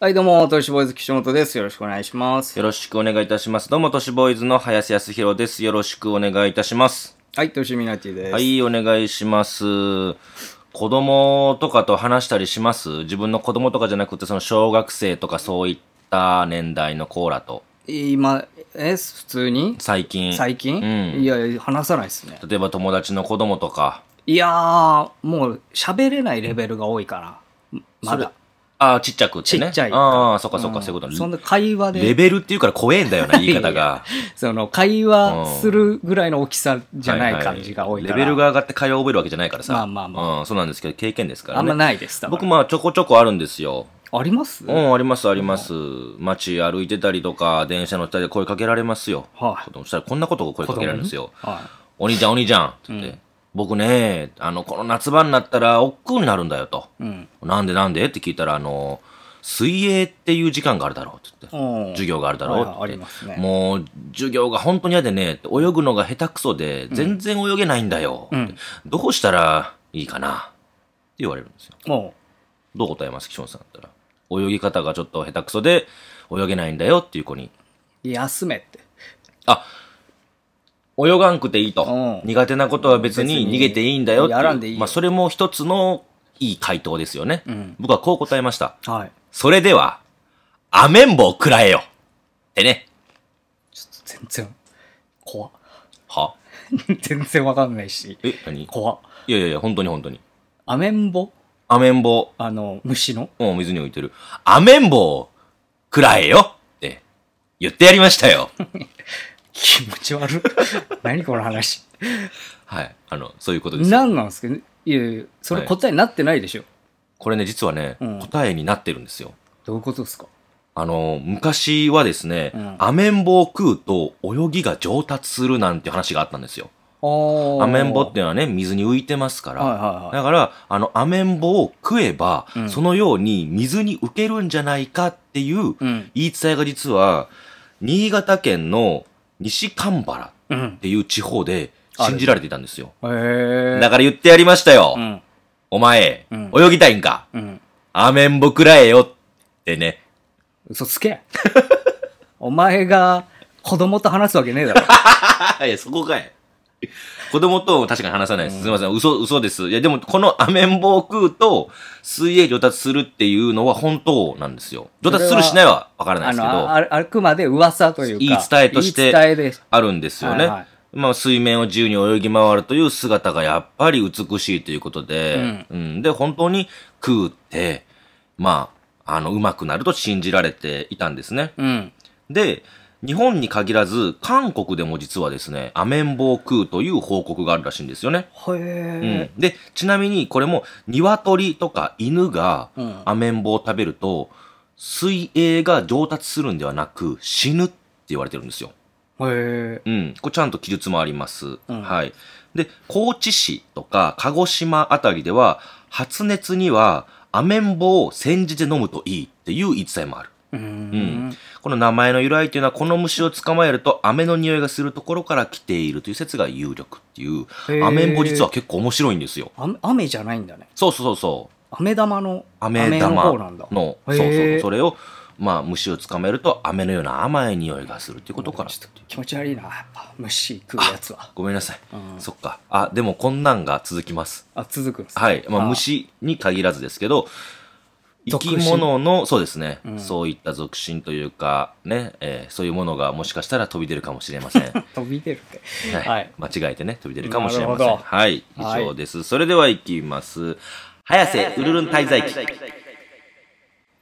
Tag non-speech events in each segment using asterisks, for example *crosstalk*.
はい、どうも、トシボーイズ岸本です。よろしくお願いします。よろしくお願いいたします。どうも、都市ボーイズの林康弘です。よろしくお願いいたします。はい、トシミナティです。はい、お願いします。子供とかと話したりします？自分の子供とかじゃなくて、その小学生とかそういった年代のコーラと。今、え、普通に？最近。最近、うんいやいや、話さないですね。例えば友達の子供とか。いやー、もう喋れないレベルが多いから。まだ。ああ、ちっちゃくってね。ちっちゃいああ、そっかそっか、んそういうことそんな会話で、レベルっていうから怖えんだよな、言い方が。その会話するぐらいの大きさじゃない感じが多いから。レベルが上がって会話を覚えるわけじゃないからさ。まあまあまうん、そうなんですけど、経験ですからね。あんまないです。僕まあちょこちょこあるんですよ。あります？うん、ありますあります。街歩いてたりとか、電車乗ったりで声かけられますよ。はいそしたらこんなことを声かけられるんですよ。はお兄ちゃんお兄ちゃんって言って、僕ね、あの、この夏場になったら億劫になるんだよと。い。うん。なんでなんでって聞いたら、あの、水泳っていう時間があるだろうって言って。うん授業があるだろうってってねもう、授業が本当に嫌でね、泳ぐのが下手くそで、全然泳げないんだよ、うんどうしたらいいかなって言われるんですよ。もどう答えます？岸本さんだったら。泳ぎ方がちょっと下手くそで、泳げないんだよっていう子に。う、休めって。あ、泳がんくていいと。うん苦手なことは別に逃げていいんだよっていう。やらんでいいよまあ、それも一つのいい回答ですよね。ん僕はこう答えました。はい。それでは、アメンボを食らえよってね。全然、怖っは？*laughs* 全然わかんないし。え、何？い怖っやいやいや、本当に本当に。アメンボアメンボ、あの、虫の？もう水に浮いてる。アメンボを食らえよって言ってやりましたよ。*laughs* 気持ち悪い。*laughs* 何この話。はい。あの、そういうことです。何なんですか？いやいや、それはい答えになってないでしょ。これね、実はね、うん答えになってるんですよ。どういうことですか？あの、昔はですね、うんアメンボを食うと泳ぎが上達するなんて話があったんですよ。あアメンボっていうのはね、水に浮いてますから。はいはいはいだから、あの、アメンボを食えば、うんそのように水に浮けるんじゃないかっていううん。言い伝えが実は、新潟県の西蒲原っうん。ていう地方で信じられていたんですよ。へえ。だから言ってやりましたよ。うん。お前、うん泳ぎたいんか？うん。アメンボ食らえよってね。嘘つけ。*laughs* お前が子供と話すわけねえだろ。*laughs* いや、そこかい。子供と確かに話さないです。すみません。嘘、嘘です。いや、でも、このアメンボを食うと、水泳上達するっていうのは本当なんですよ。上達するしないはわからないあですけど、の、あああくまで噂というか。言い伝えとして言い伝えで。るんですよね。はいはいまあ、水面を自由に泳ぎ回るという姿がやっぱり美しいということで、うん、で、本当に食うって、まあ、あの、うまくなると信じられていたんですね。うん。で、日本に限らず、韓国でも実はですね、アメンボを食うという報告があるらしいんですよね。へうえ。ん、で、ちなみにこれも、鶏とか犬がうんアメンボを食べると、水泳が上達するんではなく、死ぬって言われてるんですよ。へえ。うん。これちゃんと記述もあります。うんはい。で、高知市とか鹿児島あたりでは、発熱にはアメンボを煎じて飲むといいっていう言い伝えもある。うーん。この名前の由来というのは、この虫を捕まえると、飴の匂いがするところから来ているという説が有力っていうへー、アメンボ実は結構面白いんですよ。あ雨じゃないんだね。そうそうそうそう。飴玉の、飴玉の方なんだ。の、へーそうそう。それを、まあ、虫を捕まえると、飴のような甘い匂いがするっていうことから。ちょっと気持ち悪いな、やっぱ虫食うやつは。ごめんなさい。うんそっか。あ、でもこんなんが続きます。あ、続くんですかはい。まあ、あ虫に限らずですけど、生き物の、そうですね、うんそういった属性というか、ね、えーそういうものがもしかしたら飛び出るかもしれません。は *laughs* 飛び出るって。い。はい間違えてね、飛び出るかもしれません。はい。以上です。それでは行きます。早瀬うるるん滞在記。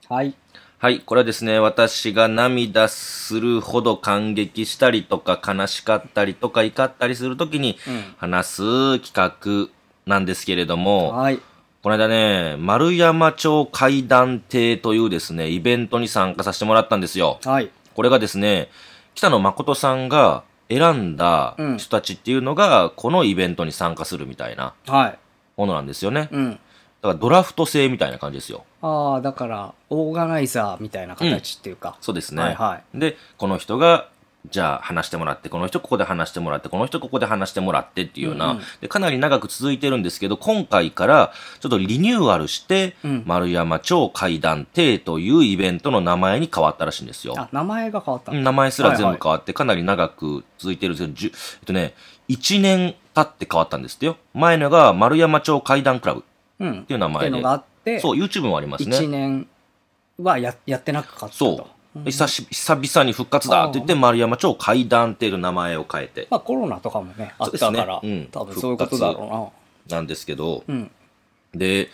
はい。はい。これはですね、私が涙するほど感激したりとか、悲しかったりとか、怒ったりするときにうん話す企画なんですけれども、はい。この間ね、丸山町会談亭というですね、イベントに参加させてもらったんですよ。はい。これがですね、北野誠さんが選んだうん人たちっていうのが、このイベントに参加するみたいなはい。ものなんですよね。うん。だからドラフト制みたいな感じですよ。ああ、だから、オーガナイザーみたいな形っていうか。そうですね。はいはで、この人がじゃあ話してもらって、この人ここで話してもらって、この人ここで話してもらってっていうような、うんうんでかなり長く続いてるんですけど、今回からちょっとリニューアルして、うん丸山町会談亭というイベントの名前に変わったらしいんですよ。あ、名前が変わったうん名前すら全部はい変わって、かなり長く続いてるんですけど、えっとね、1年経って変わったんですってよ。前のが丸山町会談クラブっうん。っていう名前でいうのがあって、そう、YouTube もあります1ね。年はややってなかったと。そう。で久し久々に復活だって言って、丸山町会談っていう名前を変えて、まあコロナとかもね、あったから、うん。多分そういうことだろな。んですけど、うな。うん。で、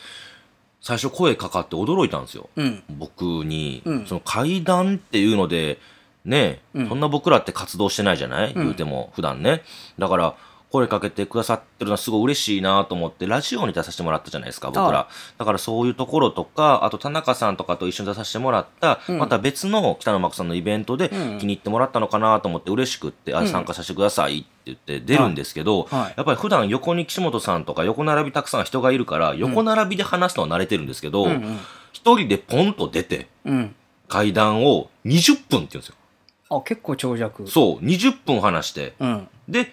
最初声かかって驚いたんですよ。うん。僕に、うん。その会談っていうので、ね、うん。そんな僕らって活動してないじゃない、ん。言うても、普段ね。だから、声かけてくださってるのはすごい嬉しいなと思って、ラジオに出させてもらったじゃないですか、僕らあ。だからそういうところとか、あと田中さんとかと一緒に出させてもらった、うんまた別の北野真子さんのイベントでうん気に入ってもらったのかなと思って嬉しくって、あ、うん参加させてくださいって言って出るんですけど、はいやっぱり普段横に岸本さんとか横並びたくさん人がいるから、横並びで話すのは慣れてるんですけど、うんうん。一人でポンと出て、うん。会談を20分って言うんですよ。あ、結構長尺。そう、20分話して、うん。で、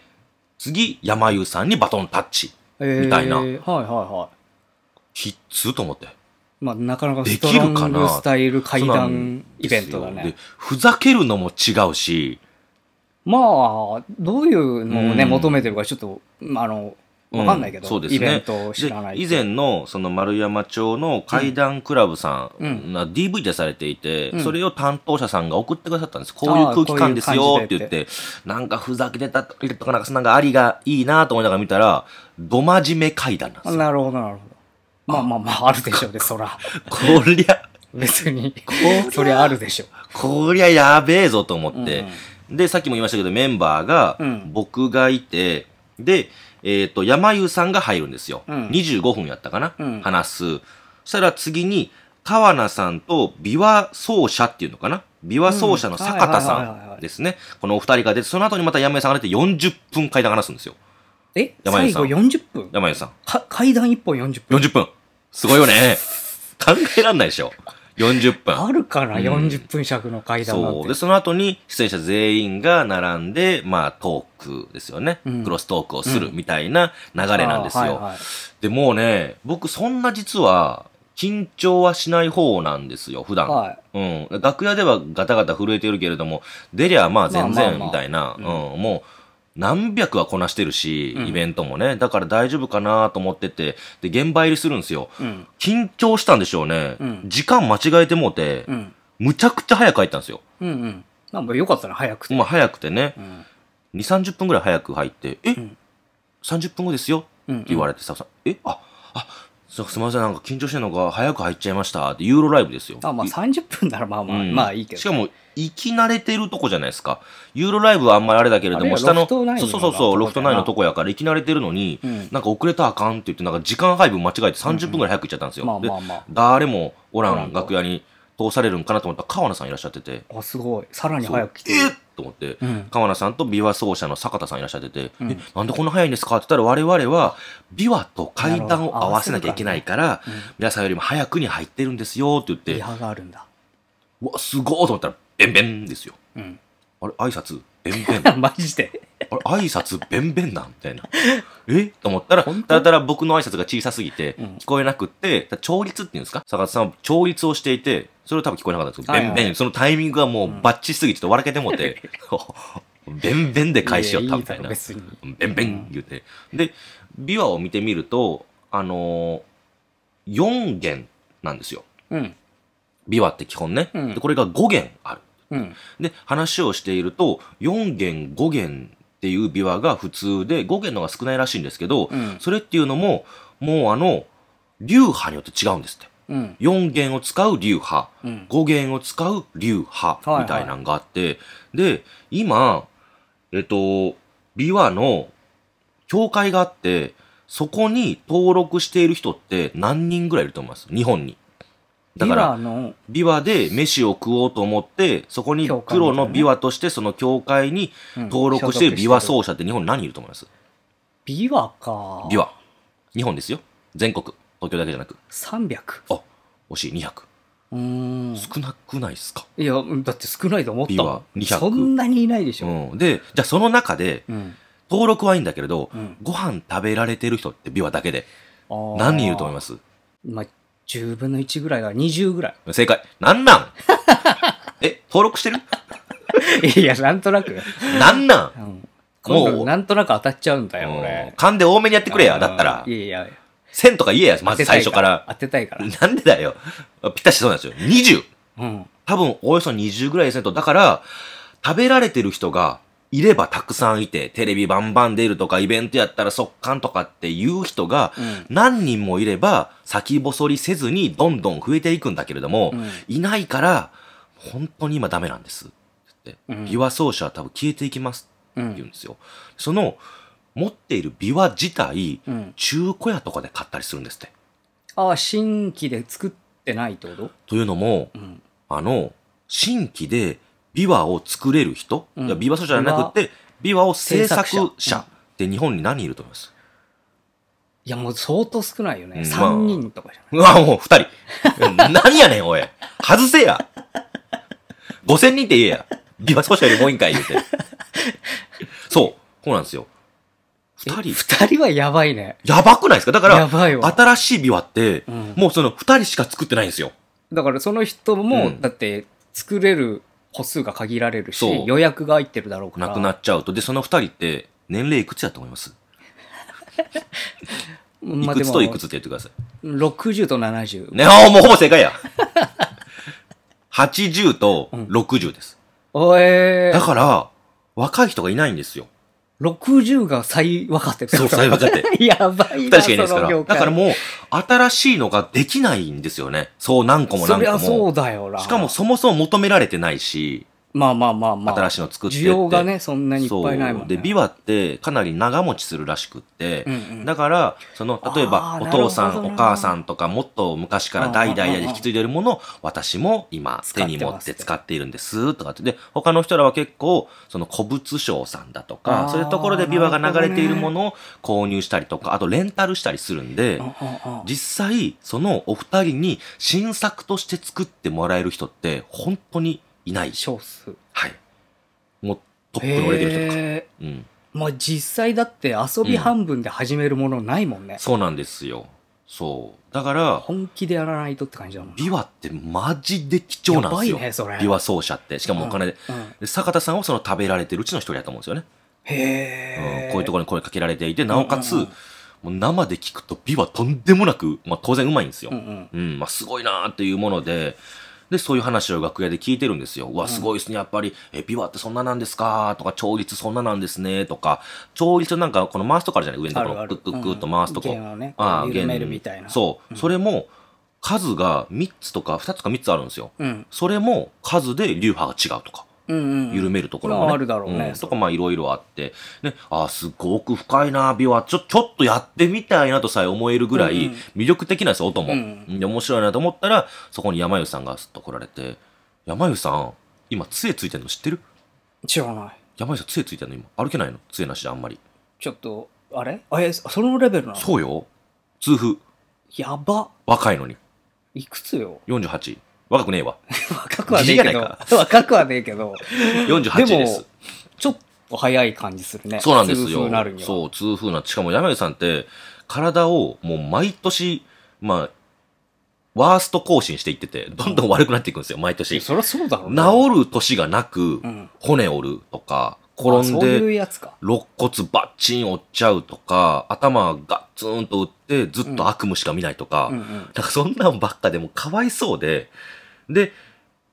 次、山優さんにバトンタッチ。えーみたいなはいはいはい。きっつと思って。まあ、なかなかでストロンきるかなグスタイル会そうなん談イベントだね。ふざけるのも違うし、まあ、どういうのをね、うん求めてるかちょっと、まああの、わかんないけど、うんそうですね。イベントを知らない以前のその丸山町の会談クラブさん、うん。な DVD されていて、うん。それを担当者さんが送ってくださったんです。こういう空気感ですよあーって言って、なんかふざけてたとか、なんかなんかありがいいなと思いながら見たら、ど真面目会談なんですよ。なるほど、なるほど。まあまあまあ、あるでしょうね、そら。こりゃ、別に。こりゃ。そりゃあるでしょこりゃやべえぞと思って、うん。で、さっきも言いましたけど、メンバーがうん、僕がいて、で、えっ、と、山優さんが入るんですよ。うん25分やったかな、うん話す。そしたら次に、川名さんと琵琶奏者っていうのかな？琵琶奏者の坂田さはいんですね。このお二人が出て、その後にまた山優さんが出て40分会談話すんですよ。え？山根さん最後40分？山優さん。か階段1本40分？40分。すごいよね。考えらんないでしょ。40分。あるかな、うん ?40 分尺の階段なんて。そう。で、その後に出演者全員が並んで、まあトークですよね。うんクロストークをするみたいな流れなんですよ。はいはいで、もうね、僕そんな実は緊張はしない方なんですよ、普段。はいうん。楽屋ではガタガタ震えてるけれども、出りゃまあ全然みたいな、ううん、もう、何百はこなしてるし、うんイベントもね。だから大丈夫かなと思ってて、で、現場入りするんですよ。うん。緊張したんでしょうね。うん時間間違えてもうて、うん。むちゃくちゃ早く入ったんですよ。うんうん。まあ、よかったな、早くて。まあ早くてね、うん。2、30分ぐらい早く入って、え、ん30分後ですよ？うん。って言われて、スタッフさん、え、あ、あ、すすみません、なんか緊張してるのが早く入っちゃいましたって、ユーロライブですよ。あ、まあい30分ならまあまあ、うんまあいいけど。しかも、行き慣れてるとこじゃないですか。ユーロライブはあんまりあれだけれども、下の、そうそうそう、ロフトナインのとこやから行き慣れてるのに、うん。なんか遅れたらあかんって言って、なんか時間配分間違えて30分ぐらい早く行っちゃったんですよ。まあでまあまあ。誰もおらん楽屋に通されるんかなと思ったら、川名さんいらっしゃってて、あ、すごい。さらに早く来て。え。と思って、うん。川名さんと琵琶奏者の坂田さんいらっしゃってて、うん。え、なんでこんな早いんですかって言ったら我々は琵琶と階段を合わせなきゃいけないから、うん。皆さんよりも早くに入ってるんですよって言って、リハがあるんだ。うわ、すごいと思ったら、ベンベンですよ。うん。あれ、挨拶、ベンベン。*laughs* マジで？あれ、挨拶、ベンベンなん？みたいな。*laughs* え？と思ったら、ただ僕の挨拶が小さすぎてうん、聞こえなくって、調律っていうんですか？坂田さんは調律をしていて、それを多分聞こえなかったんですけど、はいはいベンベン、そのタイミングがもうバッチしすぎて、ちょっと笑けてもうて、ベンベンで返しよったみたいなやや。別に。ベンベン言うて。で、琵琶を見てみると、あのー、4弦なんですよ。うん。琵琶って基本ね。うんで、これが5弦ある。うん。で、話をしていると、4弦、5弦っていう琵琶が普通で、5弦の方が少ないらしいんですけど、うんそれっていうのも、もうあの、流派によって違うんですって。うん。4弦を使う流派、うん5弦を使う流派みたいなのがあって、で、今、えっと、琵琶の教会があって、そこに登録している人って何人ぐらいいると思います？日本に。だかビワら、の、琵琶で飯を食おうと思って、そこに黒の琵琶としてその教会にうん登録している琵琶奏者って日本に何人いると思います？ビワか。琵琶。日本ですよ。全国。東京だけじゃなく。300。あ、惜しい、200。うーん。少なくないですか、いや、だって少ないと思ったビワ200そんなにいないでしょ。うん、で、じゃあその中で、うん。登録はいいんだけれど、うんご飯食べられてる人ってビワだけで、何人いると思います？まあ、10分の1ぐらいが20ぐら正解。なんなん？*laughs* え、登録してる？い。*laughs* いや、なんとなく。なんなん？うん。今もう度なんとなく当たっちゃうんだよ、うん俺。勘で多めにやってくれや、だったらい。やいや、1000とか言えや、まず最初から。当てたいから。なんでだよ。ぴったしそうなんですよ。20! うん。多分、およそ20ぐらいですねと。だから、食べられてる人がいればたくさんいて、テレビバンバン出るとか、イベントやったら速乾とかっていう人がうん何人もいれば、先細りせずにどんどん増えていくんだけれども、うんいないから、本当に今ダメなんです。ってうんビワ奏者は多分消えていきますうって言うんん。ですよ。その、持っているビワ自体、うん。中古屋とかで買ったりするんですって。ああ、新規で作ってないってこと？というのも、うん。あの、新規でビワを作れる人、うんいやビワ奏者じゃなくて、ビワを制作者者って日本に何人いると思います？いや、もう相当少ないよね。うん3人とかじゃない？うわ、もう二人。*laughs* 何やねん、おい。外せや。5000人って言えや。ビワ奏者よりもういいんかい、言うて。そう。そうなんですよ。二人。2人はやばいね。やばくないですか？だから、やばいわ。新しいビワって、うんもうその二人しか作ってないんですよ。だからその人も、うんだって作れる歩数が限られるし、予約が入ってるだろうから。亡くなっちゃうと。で、その二人って、年齢いくつだと思います？い *laughs* まあくつといくつっでて言ってください。も60と70。ね、あもうほぼ正解や。*laughs* 80と60です。おえだから、若い人がいないんですよ。60が最若手ってそう、最若手。*laughs* やばいな、二人しかいないですから。だからもう、新しいのができないんですよね。そう、何個もそ何個りゃそうも。だよな。しかもそもそも求められてないし、まあまあまあまあ。新しいの作ってって需要がね、そんなにいっ。ぱいないもんね。で、ビワってかなり長持ちするらしくって、うんうんだから、その、例えばお父さん、お母さんとか、もっと昔から代々で引き継いでるものを、私も今、手に持って使っているんです、とかって。で、他の人らは結構、その古物商さんだとあか、ーそういうところでビワが流れているものを購入したりとか、あとレンタルしたりするんで実際、そのお二人に新作として作ってもらえる人って、本当にいない。少数。はい。もう、トップの売れてる人とか。へうん。ーまあ実際だって遊び半分で始めるものないもんね。そうなんですよ。そう。だから、本気でやらないとって感じだもんな。ビワってマジで貴重なんですよ。ねそれビワ奏者って。しかもお金で。うんで坂田さんはその食べられてるうちの一人だと思うんですよね。へえ、うんこういうところに声かけられていて、なおかつ、うんうんうんもう生で聞くとビワとんでもなく、まあ当然うまいんですよ。うんうんうん、まあすごいなーっていうもので、で、そういう話を楽屋で聞いてるんですよ。うわ、すごいですね、やっぱり、え、ビワってそんななんですか？とか、調律そんななんですね？とか、調律なんかこの回すとこあるじゃない？上のところ、クックックッと回すとこ。弦をねたいな。そう、それも、数が3つとか2つか3つあるんですよ。うん。それも数で流派が違うとか。うんうん緩めるところもね。まああるだろうねんとかまあいろいろあって、ね、ああ、すごく深いな、美は、ちょ、ちょっとやってみたいなとさえ思えるぐらいうんうん魅力的なんですよ、音も。うんで、面白いなと思ったら、そこに山湯さんがすっと来られて、山湯さん、今杖ついてるの知ってる？知らない山湯さん杖ついてるの？今。歩けないの？杖なしであんまり。ちょっとあれ？あえそのレベルなの？そうよ。痛風。やば若いのに。いくつよ？48。若くねえわ。*laughs* 若くはねえけど。若くはねえけど。48です。ちょっと早い感じするね。そうなんです痛よ風なるに。は。そう、痛風な。しかも山口さんって、体をもう毎年、まあ、ワースト更新していってて、どんどん悪くなっていくんですよ、毎年。治そりゃそうだろうね。る年がなく、うん。骨折るとか、転んで、肋骨バッチン折っちゃうとか、頭ガッツンと打って、ずっと悪夢しか見ないとか、うんうんなん。かそんなんばっかでもかわいそうで、で、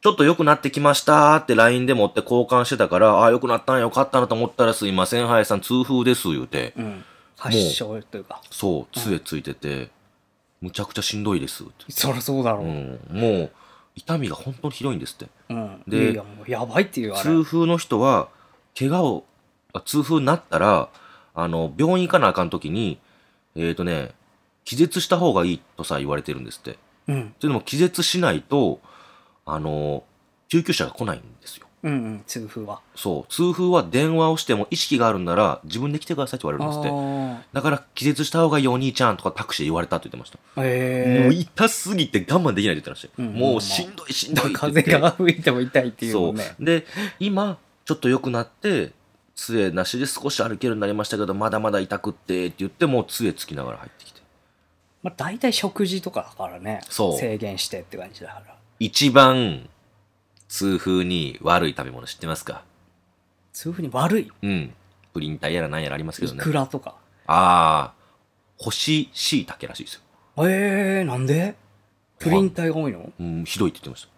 ちょっと良くなってきましたって LINE で持って交換してたから、ああ、良くなったんよかったなと思ったらすいません、林さん痛風です、言うて。うん発症というかそう、杖ついてて、むちゃくちゃしんどいですって。そりゃそうだろう、うんもう、痛みが本当にひどいんですって。うんでいやもうやばいっていう痛風の人は、怪我を、あ痛風になったら、あの、病院行かなあかんときに、えっ、ー、とね、気絶した方がいいとさ、言われてるんですって。うんというのも気絶しないと、あの、救急車が来ないんですよ。うんうん痛風はそう。痛風は電話をしても意識があるんなら自分で来てくださいって言われるんですって。あだから気絶した方がいいお兄ちゃんとかタクシーで言われたって言ってました。えもう痛すぎて我慢できないって言ってましたよ。うんもうしんどいしんどいって言って風が吹いても痛いっていうねう。で、今、ちょっと良くなって、杖なしで少し歩けるようになりましたけど、まだまだ痛くってって言って、もう杖つきながら入ってきて。まあ大体食事とかだからねそう制限してって感じだから一番、痛風に悪い食べ物知ってますか？痛風に悪い？うん。プリン体やらなんやらありますけイどね。クラとかああ、干し椎茸らしいですよ。ええなんで？プリン体が多いの？うん、ひどいって言ってました。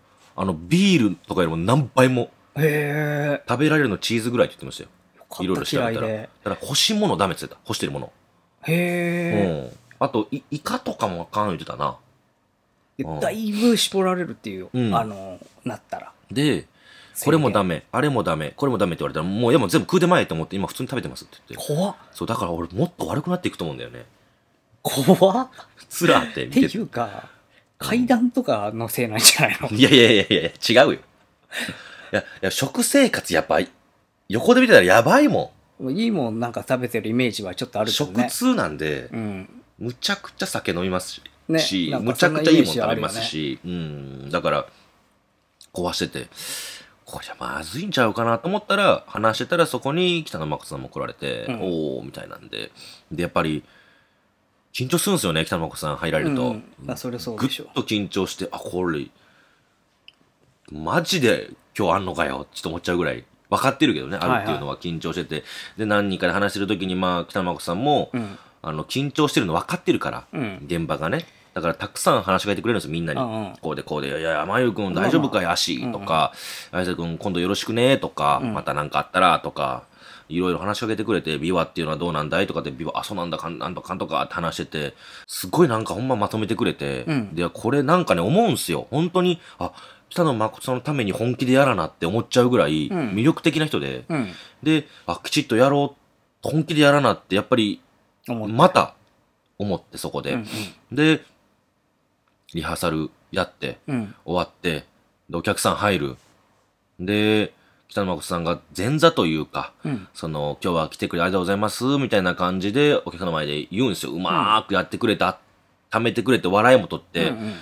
あの、ビールとかよりも何倍もへえ食べられるのチーズぐらいって言ってましたよ。よかいろいろ調べたら。嫌いでただ、干し物ダメって言ってた。干してるもの。へえうん。あと、いイカとかもあかん言ってたな。うん。だいぶ絞られるっていうようん。あのなったら。で、これもダメ、あれもダメ、これもダメって言われたら、もう、いやもう全部食うてまえと思って、今普通に食べてますって言って。怖っ。そう、だから俺もっと悪くなっていくと思うんだよね。怖っ。つらってってい見てて。うか階段とかのせいなんじゃないの？いやいやいやいやいや、違うよ。いや、いや、食生活やっぱ、横で見てたらやばいもいいもんなんか食べてるイメージはちょっとあん。るけどね。食通なんでう、ん。むちゃくちゃ酒飲みますし、ねむちゃくちゃいいもん食べますし、うん、だから、壊してて、これじゃまずいんちゃうかなと思ったら、話してたらそこに北野誠さんも来られて、うん。おー、みたいなんで、で、やっぱり、緊張するんですよね、北野誠さん入られると。それそうぐっと緊張して、あ、これ、マジで今日あんのかよ、ちょっと思っちゃうぐらい。分かってるけどね、あるっていうのは緊張してて。で、何人かで話してる時に、まあ、北野誠さんも、うん。あの、緊張してるの分かってるから、うん。現場がね。だから、たくさん話しかけてくれるんですよ、みんなに。うんうん。こうでこうで、いやいや、まゆくん大丈夫かい、足。とか、あいさくん今度よろしくね、とか、またなんかあったら、とか、いろいろ話しかけてくれて、ビワっていうのはどうなんだい？とかで、ビワ、あ、そうなんだ、かんなんとかかんとかって話してて、すごいなんかほんままとめてくれて、うん。で、これなんかね、思うんすよ。本当に、あ、北野誠のために本気でやらなって思っちゃうぐらい、うん。魅力的な人で、うん。で、あ、きちっとやろう、本気でやらなって、やっぱり、また、思ってそこで。うん。で、リハーサルやって、うん。終わって、で、お客さん入る。で、北野誠さんが前座というか、うん。その、今日は来てくれてありがとうございます、みたいな感じで、お客さんの前で言うんですよ。うまーくやってくれた、貯めてくれて笑いも取って、うんうん。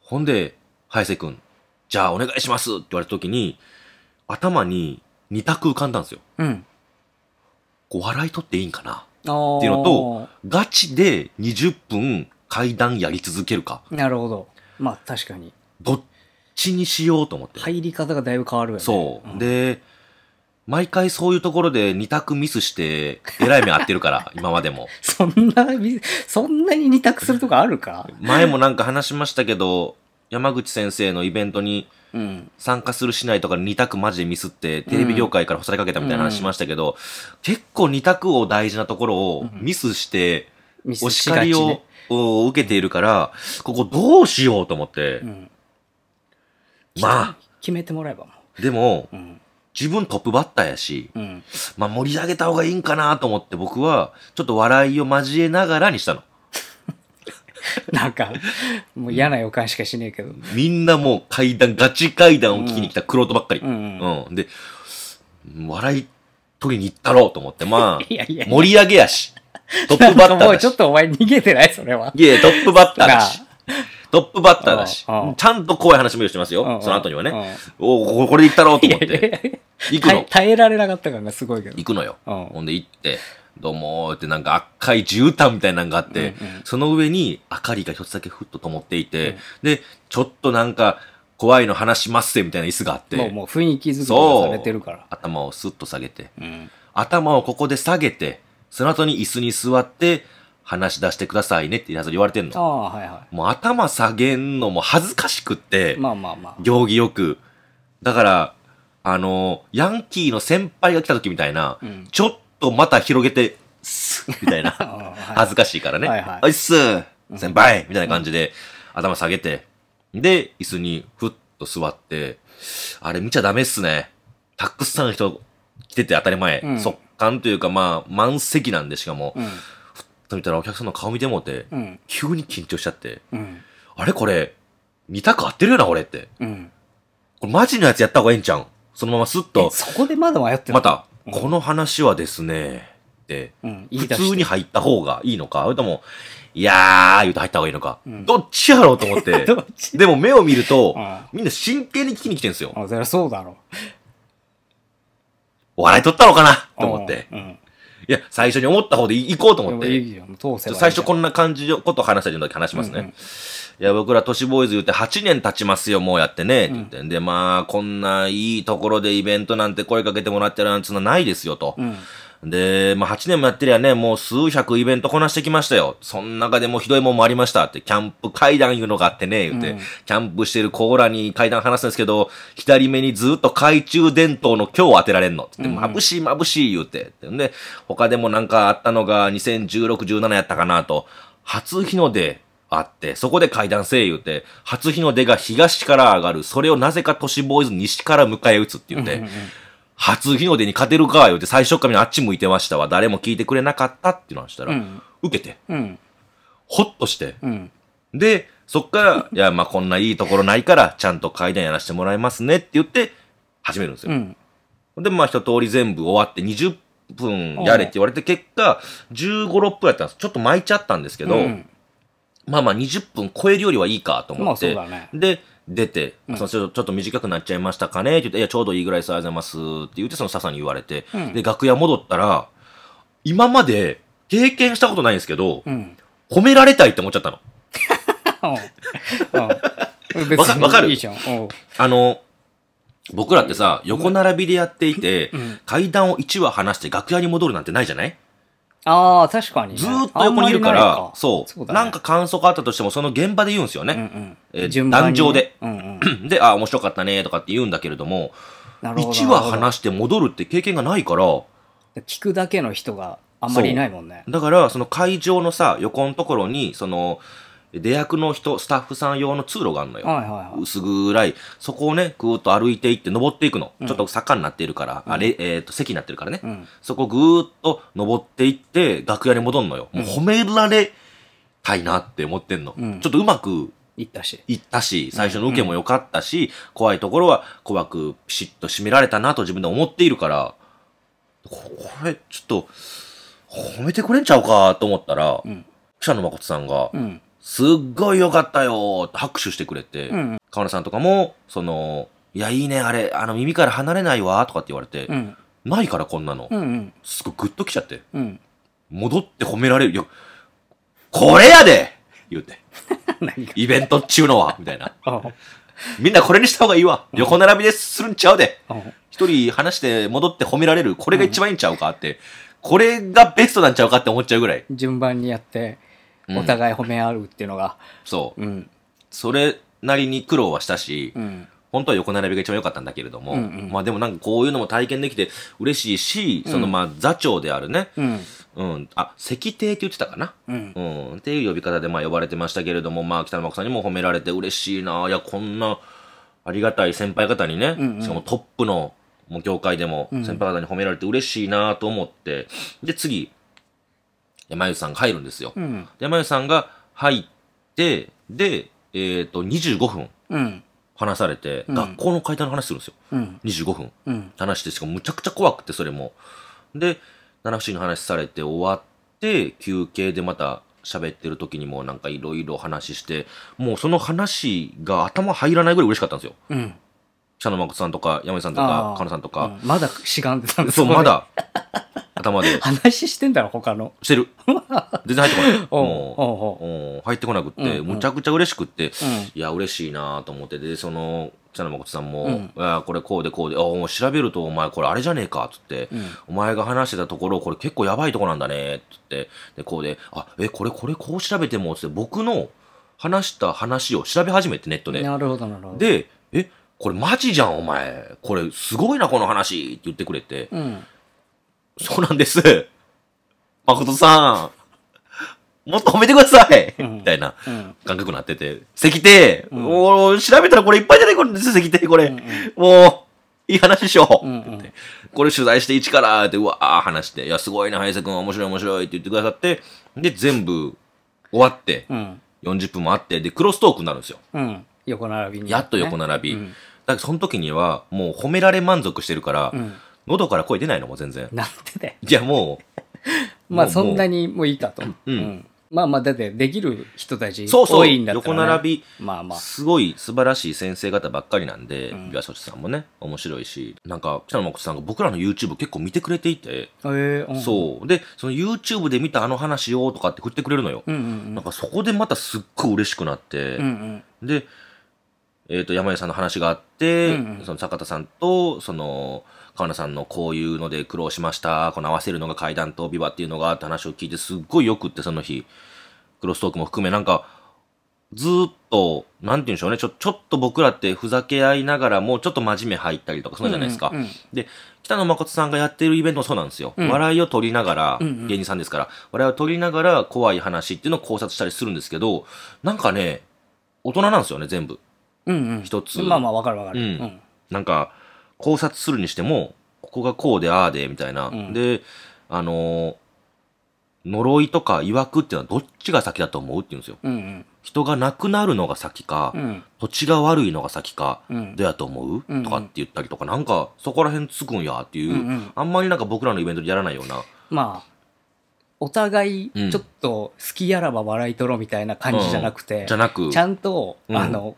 ほんで、早瀬くん、じゃあお願いしますって言われた時に、頭に二択浮かんだんですよ。うん。こう笑い取っていいんかなっていうのと、ガチで20分階段やり続けるか。なるほど。まあ確かに。どっちにしようと思って。入り方がだいぶ変わるよね。そう。ん。で、毎回そういうところで二択ミスして、えらい目合ってるから、*laughs* 今までも。そんなみそんなに二択するとこあるか？前もなんか話しましたけど、山口先生のイベントにうん。参加するしないとか二択マジでミスって、テレビ業界から干されかけたみたいな話しましたけど、結構二択を大事なところをミスして、お叱りを、を受けているから、ここどうしようと思って。う、ん。まあ、決めてもらえばもでも、ううん。自分トップバッターやし、うん。まあ盛り上げた方がいいんかなと思って僕は、ちょっと笑いを交えながらにしたの。*laughs* なんかもう嫌な予感しかしねえけど。みんなもう階段、ガチ階段を聞きに来た黒人ばっかり。うん。うんうん。で、笑い取りに行ったろうと思って、まあ、*laughs* いやいや。盛り上げやし。*laughs* トップバッターだしもうちょっ。とお前逃げてない？それはいやトップバッターだし。トップバッターだし。ちゃんと怖い話もしてますよ。その後にはね。うんおここれで行ったろうと思って。行くの？耐えられなかった感がすごいけど行くのよ。うんほんで行って、どうもーってなんか赤い絨毯みたいなのがあって、その上に明かりが一つだけふっと灯っていて、で、ちょっとなんか怖いの話しますせみたいな椅子があって、もうもう雰囲気作りそうがされてるから頭をスッと下げて、うん頭をここで下げて、その後に椅子に座って、話し出してくださいねって言われてんあの。あはいはもう頭下げんのも恥ずかしくってい、まあまあまあ行儀よく。だから、あの、ヤンキーの先輩が来た時みたいな、うんちょっとまた広げて、スッみたいな。*laughs* はい恥ずかしいからね。はいはいおいっす先輩みたいな感じで、頭下げて、で、椅子にふっと座って、あれ見ちゃダメっすね。たくさん人来てて当たり前。うん。速乾というかまあ、満席なんでしかも、うん。と見たらお客さんの顔見てもうて、うん。急に緊張しちゃって、うん。あれこれ、見たく合ってるよな、俺って。うん。これマジのやつやった方がええんちゃう？んそのままスッえと、そこでまだ迷ってるまた、うん。この話はですね、って、普通に入った方がいいのか、それとも、いやー、言うと入った方がいいのか、ん。どっちやろうと思って。*laughs* でも目を見るとうん、みんな真剣に聞きに来てんすよ。あそりゃそうだろお笑い取ったのかな？と思って。うんうんいや、最初に思った方で行こうとで思って。もいいよもう通せばいい最初こんな感じのことを話した時話しますね。うんうんいや、僕ら都市ボーイズ言って8年経ちますよ、もうやってね。って言って。で、まあ、こんないいところでイベントなんて声かけてもらってるなんてのはないですよ、と。うんで、まあ、8年もやってりゃね、もう数百イベントこなしてきましたよ。その中でもひどいもんもありました。って、キャンプ階段いうのがあってね、言って、うん。キャンプしてるコーラに階段話すんですけど、左目にずっと懐中電灯の今日を当てられんの。って眩しい眩しい言うて。で、他でもなんかあったのが2016、17やったかなと、初日の出あって、そこで階段せえ言うて、初日の出が東から上がる、それをなぜか都市ボーイズ西から迎え撃つって言って、うんうん初日の出に勝てるか言うて最初からあっち向いてましたわ。誰も聞いてくれなかったっていうのをしたら、うん受けて、うんほっとして。うんで、そっから、いや、まあこんないいところないから、ちゃんと階段やらせてもらいますねって言って、始めるんですよ。うんで、まあ一通り全部終わって20分やれって言われて、結果、15、6分やったんです。ちょっと巻いちゃったんですけど、うんまあまあ20分超えるよりはいいかと思って、まあねで、出て、うん。そのちょっと短くなっちゃいましたかね？って言って、いや、ちょうどいいぐらいです、ありがとうございます。って言って、その笹に言われて、うん。で、楽屋戻ったら、今まで経験したことないんですけど、うん。褒められたいって思っちゃったの。*laughs* わかる？いいあの、僕らってさ、横並びでやっていて、うん。階段を1話離して楽屋に戻るなんてないじゃない？ああ確かにね。ずーっと横にいるからない、そう。ね。なんか感想があったとしても、その現場で言うんですようんね。うん。えー壇上で。うんうん。*clears throat* で、あ、面白かったねとかって言うんだけれども、なるほど1話離して戻るって経験がないから、聞くだけの人があんまりいないもんね。だから、その会場のさ、横のところに、その、出役の人、スタッフさん用の通路があるのよ。はいはいはい薄暗い。そこをね、ぐーっと歩いていって登っていくの。ちょっと坂になっているから、あれ、えっ、と、席になってるからね。うんそこぐーっと登っていって、楽屋に戻るのよ。もう褒められたいなって思ってんの。うんちょっとうまく行ったしいったし、最初の受けも良かったし、怖いところは怖くピシッと締められたなと自分で思っているから、ここれ、ちょっと、褒めてくれんちゃうかと思ったら、うん記者の誠さんが、うんすっごい良かったよって拍手してくれて、うん川名さんとかも、その、いや、いいね、あれ、あの、耳から離れないわ、とかって言われて、うんないからこんなの。うんうんすごいグッときちゃって、うん戻って褒められる。いや、これやで言うて。*laughs* イベントっちゅうのは、みたいな。*laughs* あみんなこれにした方がいいわ。横並びでするんちゃうで。あ一人話して戻って褒められる。これが一番いいんちゃうかって。これがベストなんちゃうかって思っちゃうぐらい。順番にやってうんお互い褒め合うっていうのが。そう。うん。それなりに苦労はしたし、うん。本当は横並びが一番良かったんだけれども、うんうん。まあでもなんかこういうのも体験できて嬉しいし、そのまあ座長であるね、うん。うん、あ、石亭って言ってたかな？うん。うん、っていう呼び方でまあ呼ばれてましたけれども、まあ北野真子さんにも褒められて嬉しいな。いや、こんなありがたい先輩方にね、うんうん。しかもトップのもう業界でもうん。先輩方に褒められて嬉しいなと思って、で、次、山内さんが入るんですよ。うん山内さんが入って、で、えっ、と、25分うん話されて、うん学校の階段の話するんですよ。うん25分。うん話して、しかもむちゃくちゃ怖くて、それも。で、七不思議の話されて終わって、休憩でまた喋ってる時にもなんかいろいろ話して、もうその話が頭入らないぐらい嬉しかったんですよ。うん北野誠さんとか、山井さんとあかー、かなさんとか。うんまだしがんでたんですそう、まだ、頭で、話してんだろ他の。してる。全然入ってこない。も *laughs* おう入ってこなくって、むちゃくちゃ嬉しくって、うん。いや、嬉しいなと思って、で、その、北野誠さんも、うん。これこうでこうで、あ、もう調べるとお前これあれじゃねえか、つって、うん。お前が話してたところ、これ結構やばいとこなんだね、つって、で、こうで、あ、え、これ、これこう調べても、つって、僕の話した話を調べ始めて、ネットで。なるほどなるほど。で、え、これマジじゃん、お前。これ、すごいな、この話って言ってくれて、うんそうなんです。*laughs* 誠さん、もっと褒めてください、うん。みたいなうん。感覚になってて、石亭、うん。もう調べたらこれいっぱい出てくるんですよ、石亭、これ。うん。うんもう、いい話しよう。うんうん。これ取材して一からって、うわー話して、いや、すごいな、林くん、面白い面白いって言ってくださって、で、全部終わって、うん。40分もあって、で、クロストークになるんですよ。うん。横並びに。ねやっと横並び。うん。だからその時には、もう褒められ満足してるから、うん。喉から声出ないのもう全然。なんでだよ。いや、も *laughs* もうまあそんなにもういいかと。うんまあまあ、だってできる人たちう、そうそう、多いんだったら、ね。横並び、まあまあ。すごい素晴らしい先生方ばっかりなんで、うん岩下さんもね、面白いし、なんか、北野誠さんが僕らの YouTube 結構見てくれていて、えー、うん。そう。で、その YouTube で見たあの話をとかって振ってくれるのよ。うんうんなんかそこでまたすっごい嬉しくなって、うん。うんで、えっ、と、山根さんの話があって、うんうんその坂田さんと、その、川名さんのこういうので苦労しました、この合わせるのが階段とビバっていうのがって話を聞いて、すっごいよくって、その日、クロストークも含め、なんか、ずーっと、なんて言うんでしょうね、ちょ、ちょっと僕らってふざけ合いながらも、ちょっと真面目入ったりとか、そうじゃないですか。うんうんで、北野誠さんがやってるイベントもそうなんですよ。うん笑いを取りながら、うんうん芸人さんですから、笑いを取りながら怖い話っていうのを考察したりするんですけど、なんかね、大人なんですよね、全部。うんうん。一つまあまあ、わかるわかる。うんうん。なんか、考察するにしても、ここがこうで、ああで、みたいな。うんで、あのー呪いとか曰くっていうのはどっちが先だと思うって言うんですよ。うんうん。人が亡くなるのが先か、うん。土地が悪いのが先か、うん。どうやと思う、うんとかって言ったりとか、なんか、そこら辺つくんやっていう、うんうんあんまりなんか僕らのイベントでやらないような、まあ、お互いうん、ちょっと好きやらば笑いとろみたいな感じじゃなくて、じゃなく、ちゃんと、うんあの、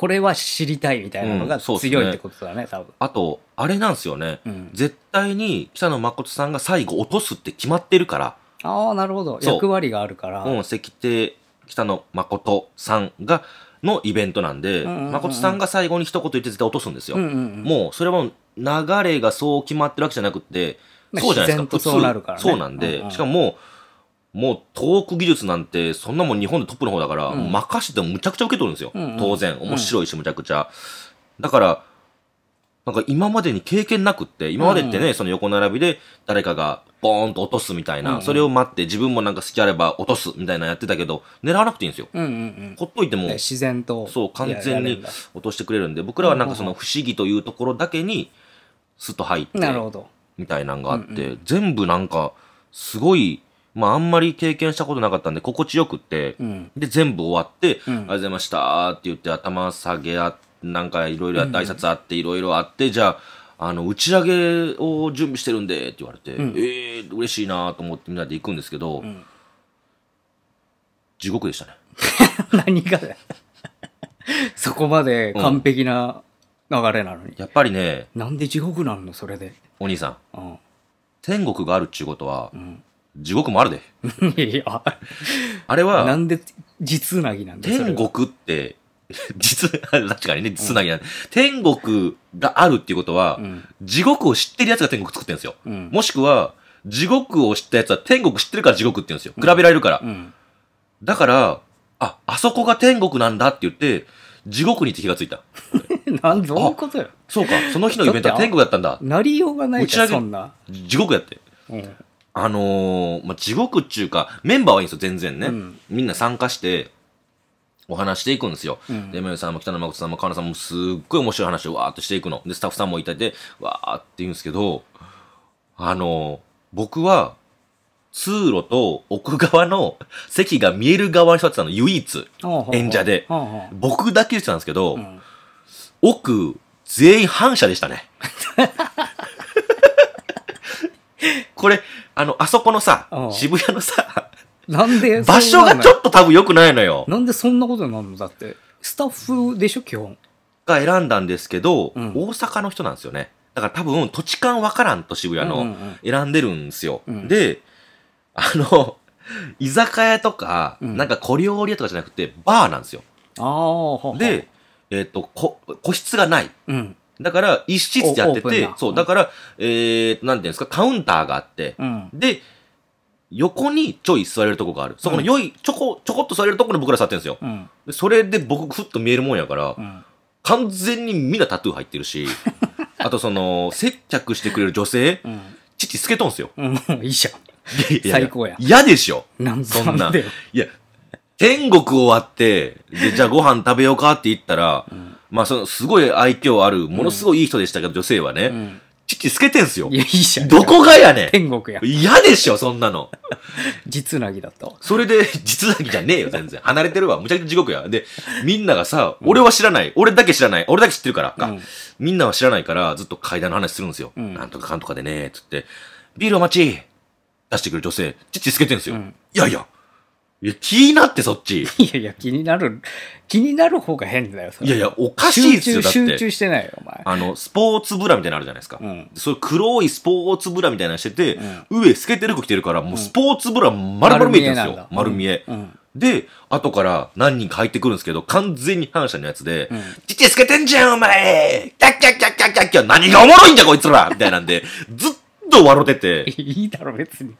これは知りたいみたいなのが強いってことだね、多分。あと、あれなんですよね。うん。絶対に北野誠さんが最後落とすって決まってるから、ああ、なるほど。役割があるから。うん、石庭北野誠さんが、のイベントなんで、うんうんうんうん誠さんが最後に一言言って絶対落とすんですよ。うんうんうん。もう、それは流れがそう決まってるわけじゃなくって、まあそうじゃないですか。そうなるからねそうなんで、うんうんしかももう、もうトーク技術なんて、そんなもん日本でトップの方だから、うん任してもむちゃくちゃ受け取るんですよ。うんうん当然。面白いし、むちゃくちゃ。だから、なんか今までに経験なくって、今までってね、その横並びで誰かがボーンと落とすみたいな、うんうんそれを待って自分もなんか好きあれば落とすみたいなのやってたけど、狙わなくていいんですよ。うんうんうん。ほっといてもで、自然と。そう、完全に落としてくれるんで、僕らはなんかその不思議というところだけに、スッと入って、なるほど。みたいなんがあって、うん全部なんか、すごい、まああんまり経験したことなかったんで、心地よくって、うん。で、全部終わって、うんありがとうございましたって言って、頭下げあなんかいろいろやって、うん挨拶あって、いろいろあって、じゃあ、あの、打ち上げを準備してるんで、って言われて、うんええー、嬉しいなと思ってみんなで行くんですけど、うん地獄でしたね。*laughs* 何が *laughs* そこまで完璧な流れなのに。やっぱりね、なんで地獄なんのそれで。お兄さん。天国があるっちゅうことはう、ん。地獄もあるで。いや、あれは、なんで実なぎなんだ天国って、*laughs* 実、確かにね、実なぎなん、天国があるっていうことは、うん。地獄を知ってる奴が天国作ってるんですよ。うん。もしくは、地獄を知った奴は天国知ってるから地獄って言うんですよ。比べられるから。うん。だから、あ、あそこが天国なんだって言って、地獄にって気がついた。*laughs* なんどういうことよ。そうか、その日のイベントは天国だったんだ。なりようがないじゃん、打ち上げそんな。地獄やって。うん。あのー、まあ、地獄っちゅうか、メンバーはいいんですよ、全然ね。うんみんな参加して、お話していくんですよ。うんで、山根さんも北野誠さんも川名さんもすっごい面白い話をわーっとしていくの。で、スタッフさんもいたて、わーって言うんですけど、あのー、僕は、通路と奥側の席が見える側に座ってたの、唯一。演者で僕だけ言ってたんですけど、うん奥、全員反射でしたね。*laughs* これ、あの、あそこのさう、ん渋谷のさ、なんで場所がちょっっと多分良くないのよ。なんでそんなことになるの？だって。スタッフでしょ、基本。が選んだんですけど、うん大阪の人なんですよね。だから多分土地勘わからんと渋谷のうんうんうん選んでるんですよ。うんで、あの、*laughs* 居酒屋とか、うんなんか小料理屋とかじゃなくて、バーなんですよ。ああ、ははで、えっ、と、こ、個室がない。うん。だから、一室でやっててそう、だから、えー、なんていうんですか、カウンターがあって、うん。で、横にちょい座れるとこがある。そこの良い、ちょこ、ちょこっと座れるところに僕ら座ってるんですよ。うん。でそれで僕、ふっと見えるもんやから、うん。完全にみんなタトゥー入ってるし、*laughs* あとその、接客してくれる女性、うん。父つけとんすよ。うん。いいじゃいやいや最高や嫌でしょ。ん。なんそんな。いや、天国終わって、で、じゃあご飯食べようかって言ったら、んまあその、すごい愛嬌ある、ものすごいいい人でしたけど、女性はね、うん。父父透けてんすよい。や、いいじゃん。どこがやねん。天国や。嫌でしょ、そんなの。*laughs* 実なぎだったわ。それで、実だけじゃねえよ、全然。離れてるわ。むちゃくちゃ地獄や。で、みんながさ、俺は知らない。俺だけ知らない。俺だけ知ってるからか。うんみんなは知らないから、ずっと階段の話するんですよ。うんなんとかかんとかでね、つって。ビールお待ち出してくる女性、父つけてんですよ。うんいやいや。いや、気になってそっち。いやいや、気になる、気になる方が変だよ、それいやいや、おかしいっすよ、集中、だって。集中してないよ、お前。あの、スポーツブラみたいなのあるじゃないですか。うんそう黒いスポーツブラみたいなのしてて、上透けてる服着てるから、もうスポーツブラ丸々見えてるんですよ。丸見え。うん。で、後から何人か入ってくるんですけど、完全に反射のやつで、うんちっちゃい透けてんじゃん、お前キャッキャッキャッキャッキャッキャッ何がおもろいんじゃ、こいつらみたいなんで、ずっと笑ってて、いいだろ、別に。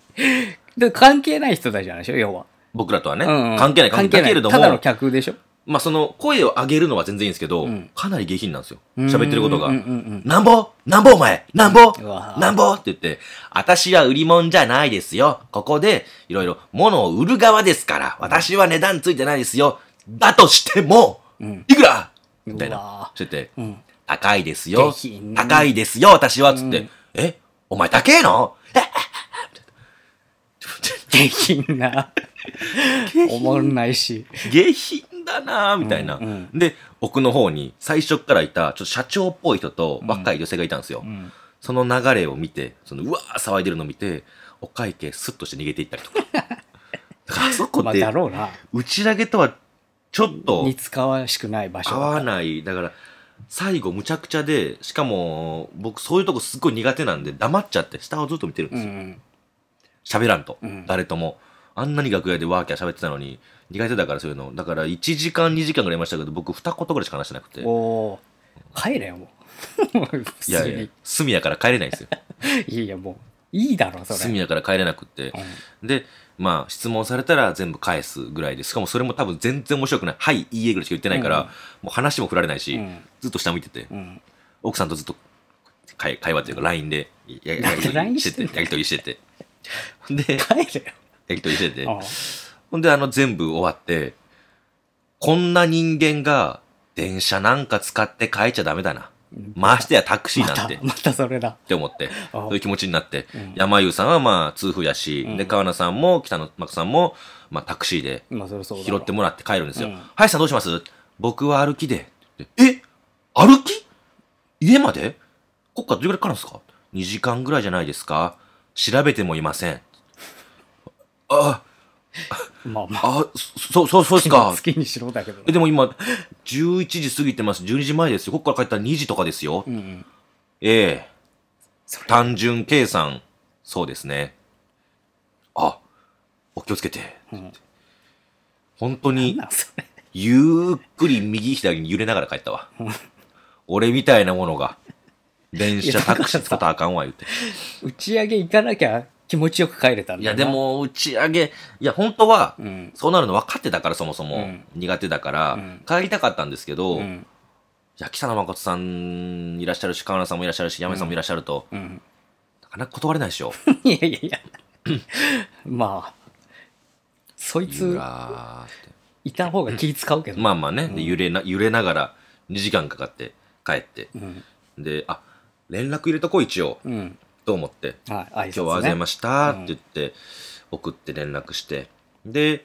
で関係ない人たちなんでしょ、要は。僕らとはね、うんうん関係ない、関係ない。だけれどただのも、客でしょ？まあその、声を上げるのは全然いいんですけど、うんかなり下品なんですよ。喋ってることが。なんぼ？なんぼ？お前？なんぼ？なんぼ？って言って、私は売り物じゃないですよ。ここで、いろいろ物を売る側ですから、私は値段ついてないですよ。だとしても、うんいくら？みたいうなわ。してて、うん。高いですよ。高いですよ、私は。つって、うんえ？お前高えの？え？下品な。おもんないし。下品だなぁ、みたいな、うんで、奥の方に最初からいた、ちょっと社長っぽい人と若い女性がいたんですよ。うん。その流れを見て、そのうわー騒いでるのを見て、お会計スッとして逃げていったりとか。*laughs* だからあそこまあ、ってだ、ろうな。打ち上げとはちょっと似つかわしくない場所合わない。だから、最後むちゃくちゃで、しかも、僕そういうとこすっごい苦手なんで、黙っちゃって、下をずっと見てるんですよ。うん。喋、らんと、うん誰とも。あんなに楽屋でワーキャー喋ってたのに、苦手だからそういうの。だから1時間2時間ぐらいいましたけど、僕二言ぐらいしか話してなくて。帰れよ、もう。普 *laughs* いやいや隅やから帰れないんですよ。*laughs* いやいや、もう、いいだろ、それ。隅やから帰れなくって。で、まあ、質問されたら全部返すぐらいで、しかもそれも多分全然面白くない。はい、いいえぐらいしか言ってないから、うんもう話も振られないし、うんずっと下向いてて、うん。奥さんとずっと会会話っていうか LINE でやり LINE 取りしてて、やり取りしてて。で、帰れよ。やり取りしてほんで、あの、全部終わって、こんな人間が電車なんか使って帰っちゃダメだな。ましてやタクシーまなんて。た、またそれだ。って思って、あそういう気持ちになって、うん山優さんはまあ痛風やし、うんで、川名さんも北野幕さんも、まあタクシーで拾ってもらって帰るんですよ。うん林さんどうします？僕は歩きで。え？歩き？家まで？こっからどれぐらいかかるんですか ?2 時間ぐらいじゃないですか調べてもいません。*laughs* あ、まあまあ、あ、そ、そう、そうですか好。*laughs* きにしろだけどえ、でも今、11時過ぎてます。12時前ですよ。こっから帰ったら2時とかですよ。うんうん。ええ単純計算、そうですね。あ、お気をつけて。うん本当に。ゆっくり右左に揺れながら帰ったわ。俺みたいなものが、電車タクシー使ったらあかんわ、言うて。打ち上げ行かなきゃ気持ちよく帰れたんいや、だよなで、も、打ち上げ、いや、本当は、うん。そうなるの分かってたから、そもそも。うん苦手だから、うん帰りたかったんですけど、いうん。や、北野誠さんいらっしゃるし、川名さんもいらっしゃるし、山根さんもいらっしゃると、うん。なかなか断れないでしょ。*laughs* いやいやいや。*laughs* まあ、そいゆつ、らーって。いた方が気使うけど。まあまあね、で揺れな、揺れながら2時間かかって帰って。うん。で、あ、連絡入れとこう一応、うん。と思って。はい、ね。今日はあざいましたって言って、送って連絡して。で、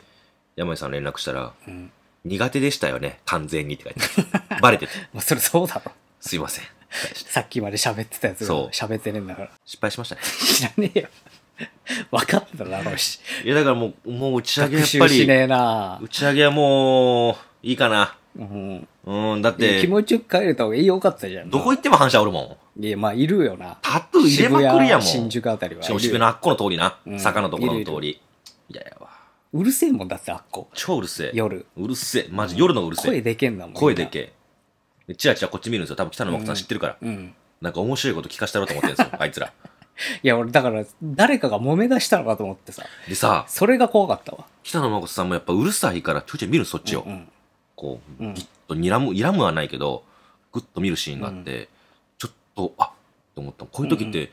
山井さん連絡したら、うん。苦手でしたよね、完全にって書いて *laughs* バレてて、*laughs* まあ、それそうだろ。すいません。さっきまで喋ってたやつがそう喋ってねえんだから。失敗しましたね。知らねえよ。分かってただろうし。いや、だからもう、もう打ち上げや学っぱり、習しねえな打ち上げはもう、いいかな。うん。うん、だって気、持ちよく帰れた方がよかったじゃん。どこ行っても反射おるもん。いや、まあ、いるよな。タトゥー入れまくるやもん。新宿あたりは。しかも渋谷のあっこの通りな。うん坂のところの通り。いやいやわ。うるせえもんだって、あっこ。超うるせえ。夜。うるせえ。マジ夜のうるせ声え。でけんだもん。声でけえ。でチラチラこっち見るんですよ。多分北野誠さん知ってるから。うん。なんか面白いこと聞かしてやろうと思ってるんですよ。*laughs* あいつら。いや、俺、だから、誰かが揉め出したのかと思ってさ。でさ、それが怖かったわ。北野誠さんもやっぱうるさいからちょいちょい見るそっちを。うん。こう、うんぎっと睨む、睨むはないけど、ぐっと見るシーンがあって、と、あっって思った。こういう時って、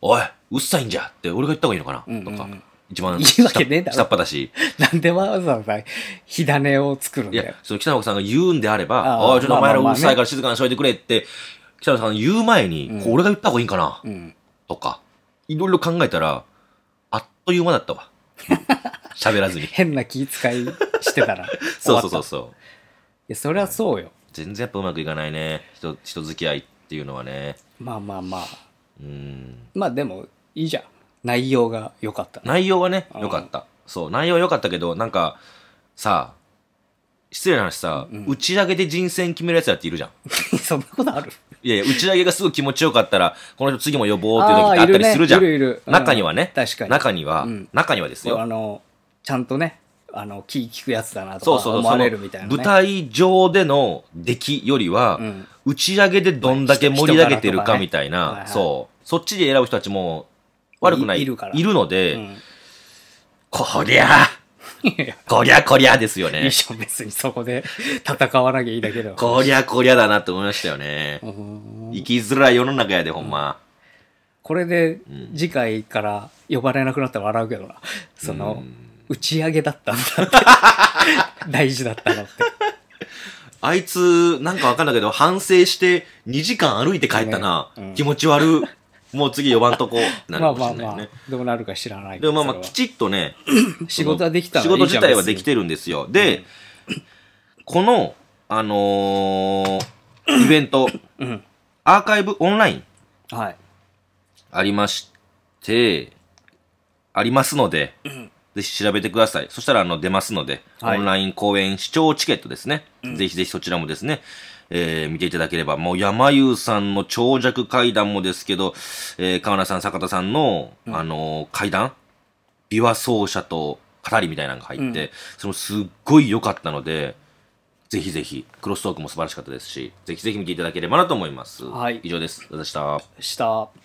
おい、うっさいんじゃって俺が言った方がいいのかな、とか。一番いいわけねえだろ下っ端だし。なんでわざわざ火種を作るんいやだよ。、その北野さんが言うんであれば、ああちょっとお前らうるさいから静かにしといてくれって、北野さん言う前に、うん俺が言った方がいいんかな、うん。とか、いろいろ考えたら、あっという間だったわ。*laughs* 喋らずに。変な気遣いしてたら。*laughs* そうそうそうそう。や、そりゃそうよ。全然やっぱうまくいかないね。人、人付き合いっていうのはね。まあまあまあ。うん。まあでも、いいじゃん。内容が良かった。内容はね、うん良かった。そう、内容は良かったけど、なんか、さ失礼な話さ、うん打ち上げで人選決めるやつだっているじゃん。*laughs* そんなことある？いやいや、打ち上げがすごい気持ちよかったら、この人次も呼ぼうっていう時ってあったりするじゃん。いるねいるいるうん中にはね。確かに中には、うん中にはですよ。あの、ちゃんとね、あの、気聞くやつだなそうそうそう。とか思われるみたいな、ね。舞台上での出来よりは、うん打ち上げでどんだけ盛り上げてるかみたいな、ねそう。そっちで選ぶ人たちも悪くない。いいるので、うんこりゃ、*laughs* こりゃこりゃですよねいい。じゃん、別にそこで *laughs* 戦わなきゃいいだけだよ。こりゃこりゃだなって思いましたよね。うん生きづらい世の中やで、ほんま。これでん次回から呼ばれなくなったら笑うけどな。その、うん打ち上げだったんだって。*laughs* 大事だったのって。あいつ、なんかわかんないけど、反省して2時間歩いて帰ったな。ねうん気持ち悪。もう次呼ばんとこ、なるまあまあかもしれないね。まあ、どうなるか知らないけでもまあまあ、きちっとね、仕事はできた仕事自体はできる。てるんですよ。で、この、あのー *clears throat* イベント、うん。アーカイブオンラインはい。ありまして、ありますので、ぜひ調べてください。そしたら、あの、出ますので、はいオンライン公演視聴チケットですね。ぜひぜひそちらもですね、えー見ていただければ、もう山優さんの長尺会談もですけど、えー川名さん、坂田さんの、あのー会談琵琶奏者と語りみたいなのが入って、それもすっごい良かったので、ぜひぜひ、クロストークも素晴らしかったですし、ぜひぜひ見ていただければなと思います。はい以上です。ありがとうございました。した。